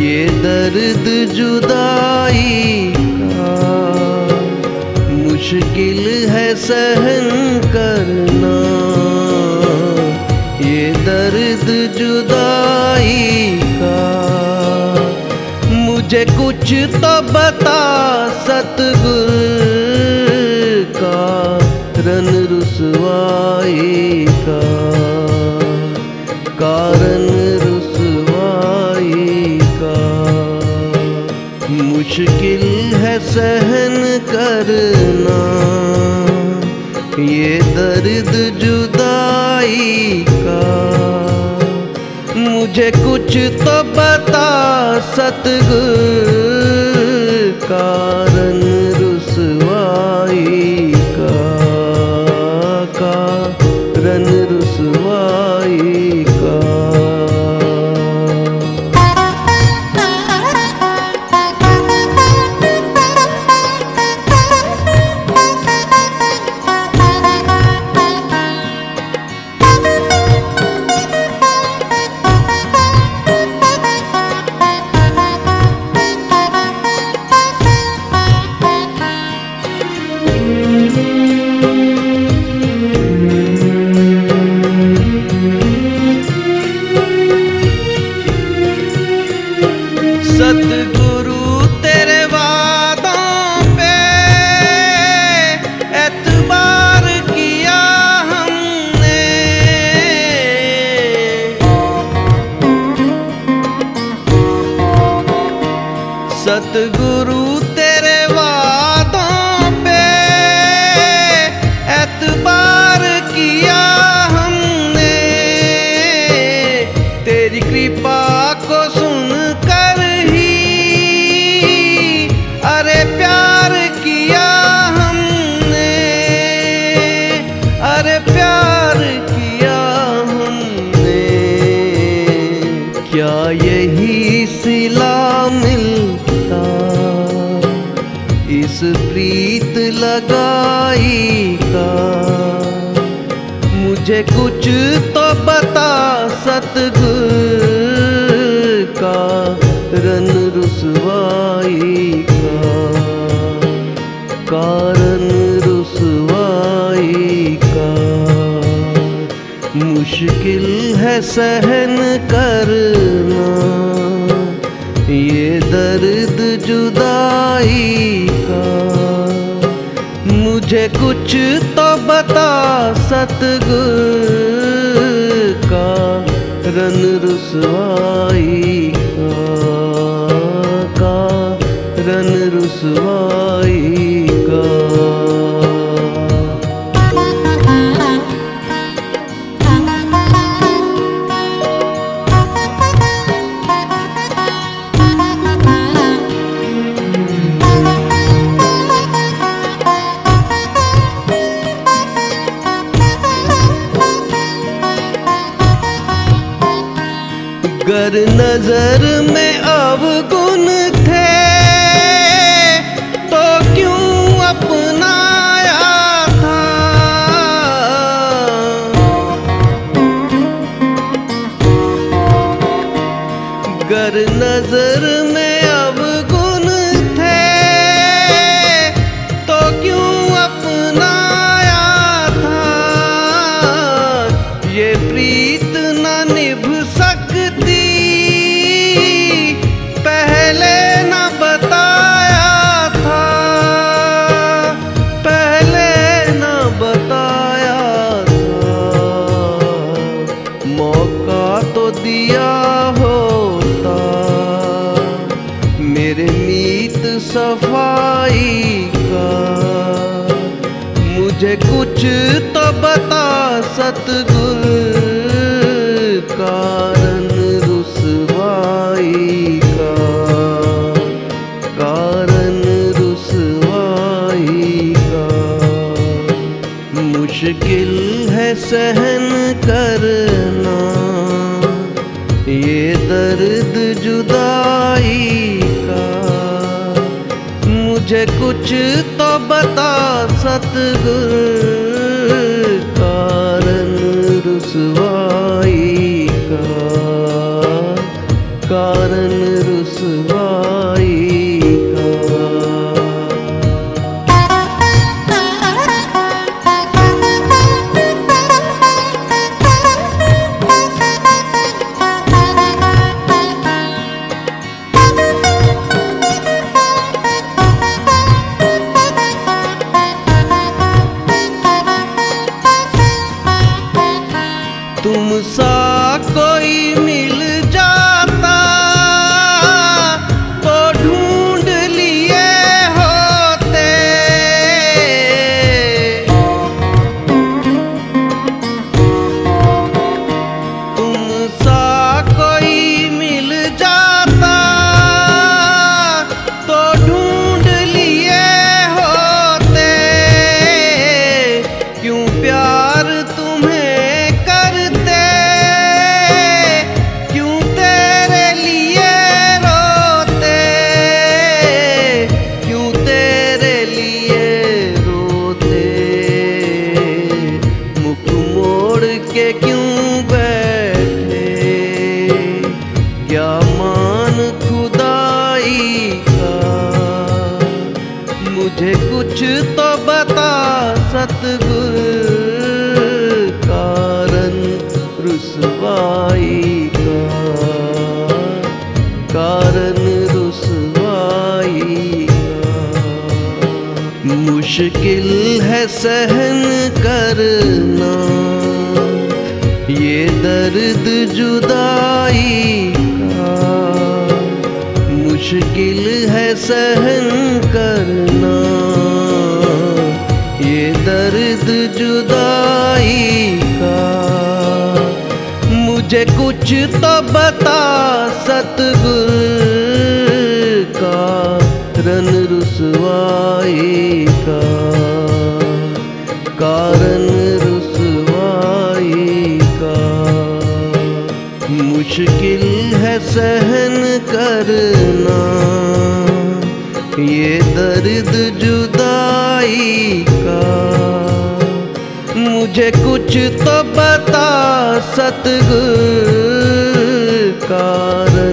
ये दर्द जुदाई का। मुश्किल है सहन करना। ये दर्द जुदाई का। मुझे कुछ तो बता, सतगुर का। रन रुसवाई का। मुश्किल है सहन करना। ये दर्द जुदाई का। मुझे कुछ तो बता सतगुर, कारण रुसवाई सतगुरु तेरे वादों पे एतबार किया हमने। तेरी कृपा को सुन कर ही, अरे प्यार किया हमने। अरे प्यार किया हमने। क्या यही सिला मिलता इस प्रीत लगाई का। मुझे कुछ तो बता सतगुर का, रन रुसवाई का। कारण रुसवाई का। मुश्किल है सहन करना, ये दर्द जुदाई मुझे कुछ तो बता सतगुर का रन रुसवाई का, रन रुसवाई का। गर नज़र में अवगुण सफ़ाई का। मुझे कुछ तो बता सतगुर कारण रुसवाई का। कारण रुसवाई का। मुश्किल है सहन करना, ये दर्द जुदाई मुझे कुछ तो बता सतगुर कारण रुसवाई का कारण रुसवा कारण रुसवाई का। कारण रुसवाई का। मुश्किल है सहन करना। ये दर्द जुदाई का। मुश्किल है सहन करना। दर्द जुदाई का। मुझे कुछ तो बता सतगुर का, रन रुसवाई का। कारण रुसवाई का। मुश्किल है सहन करना। ये दर्द जुदाई का। मुझे कुछ तो बता सतगुर रुसवाई